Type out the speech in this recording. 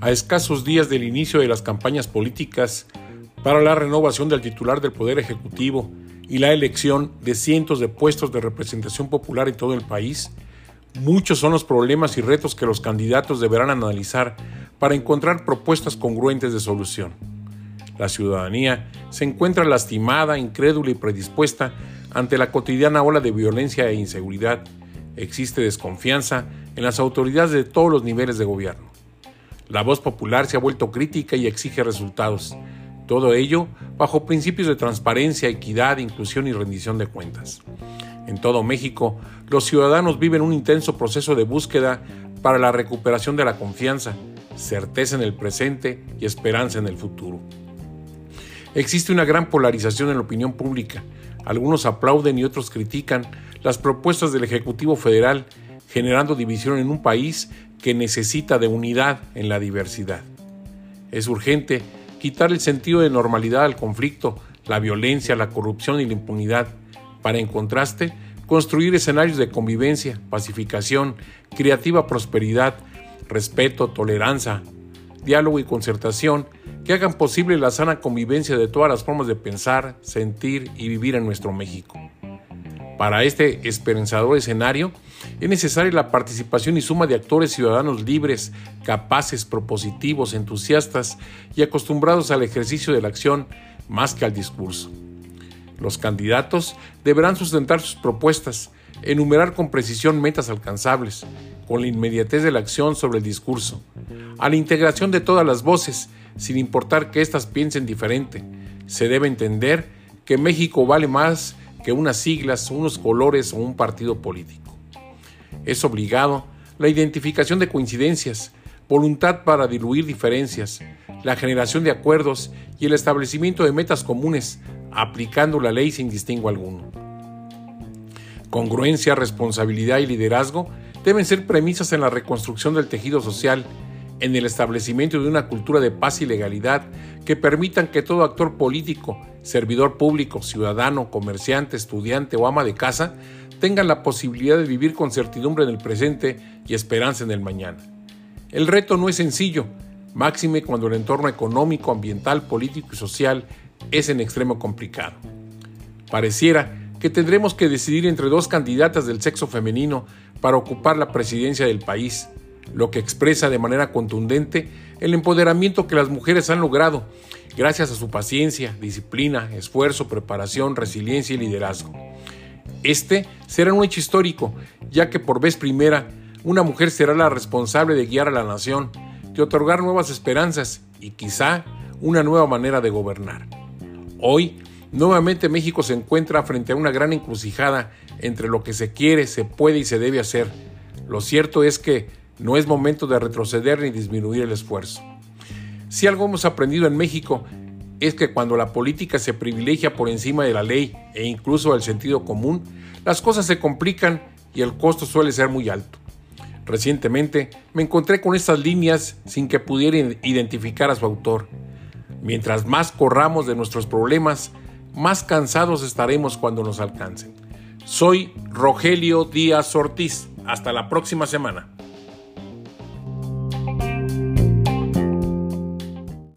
a escasos días del inicio de las campañas políticas para la renovación del titular del Poder Ejecutivo y la elección de cientos de puestos de representación popular en todo el país, muchos son los problemas y retos que los candidatos deberán analizar para encontrar propuestas congruentes de solución. La ciudadanía se encuentra lastimada, incrédula y predispuesta ante la cotidiana ola de violencia e inseguridad. Existe desconfianza en las autoridades de todos los niveles de gobierno. La voz popular se ha vuelto crítica y exige resultados. Todo ello bajo principios de transparencia, equidad, inclusión y rendición de cuentas. En todo México, los ciudadanos viven un intenso proceso de búsqueda para la recuperación de la confianza, certeza en el presente y esperanza en el futuro. Existe una gran polarización en la opinión pública. Algunos aplauden y otros critican las propuestas del Ejecutivo Federal, generando división en un país que necesita de unidad en la diversidad. Es urgente quitar el sentido de normalidad al conflicto, la violencia, la corrupción y la impunidad, para en contraste construir escenarios de convivencia, pacificación, creativa prosperidad, respeto, tolerancia, diálogo y concertación que hagan posible la sana convivencia de todas las formas de pensar, sentir y vivir en nuestro México. Para este esperanzador escenario, es necesaria la participación y suma de actores ciudadanos libres, capaces, propositivos, entusiastas y acostumbrados al ejercicio de la acción más que al discurso. Los candidatos deberán sustentar sus propuestas, enumerar con precisión metas alcanzables, con la inmediatez de la acción sobre el discurso, a la integración de todas las voces, sin importar que éstas piensen diferente. Se debe entender que México vale más que unas siglas, unos colores o un partido político. Es obligado la identificación de coincidencias, voluntad para diluir diferencias, la generación de acuerdos y el establecimiento de metas comunes, aplicando la ley sin distingo alguno. Congruencia, responsabilidad y liderazgo deben ser premisas en la reconstrucción del tejido social, en el establecimiento de una cultura de paz y legalidad que permitan que todo actor político, servidor público, ciudadano, comerciante, estudiante o ama de casa tengan la posibilidad de vivir con certidumbre en el presente y esperanza en el mañana. El reto no es sencillo, máxime cuando el entorno económico, ambiental, político y social es en extremo complicado. Pareciera que tendremos que decidir entre dos candidatas del sexo femenino para ocupar la presidencia del país, lo que expresa de manera contundente el empoderamiento que las mujeres han logrado gracias a su paciencia, disciplina, esfuerzo, preparación, resiliencia y liderazgo. Este será un hecho histórico, ya que por vez primera una mujer será la responsable de guiar a la nación, de otorgar nuevas esperanzas y quizá una nueva manera de gobernar. Hoy, nuevamente México se encuentra frente a una gran encrucijada entre lo que se quiere, se puede y se debe hacer. Lo cierto es que no es momento de retroceder ni disminuir el esfuerzo. Si algo hemos aprendido en México es que cuando la política se privilegia por encima de la ley e incluso del sentido común, las cosas se complican y el costo suele ser muy alto. Recientemente me encontré con estas líneas sin que pudiera identificar a su autor. Mientras más corramos de nuestros problemas, más cansados estaremos cuando nos alcancen. Soy Rogelio Díaz Ortiz. Hasta la próxima semana.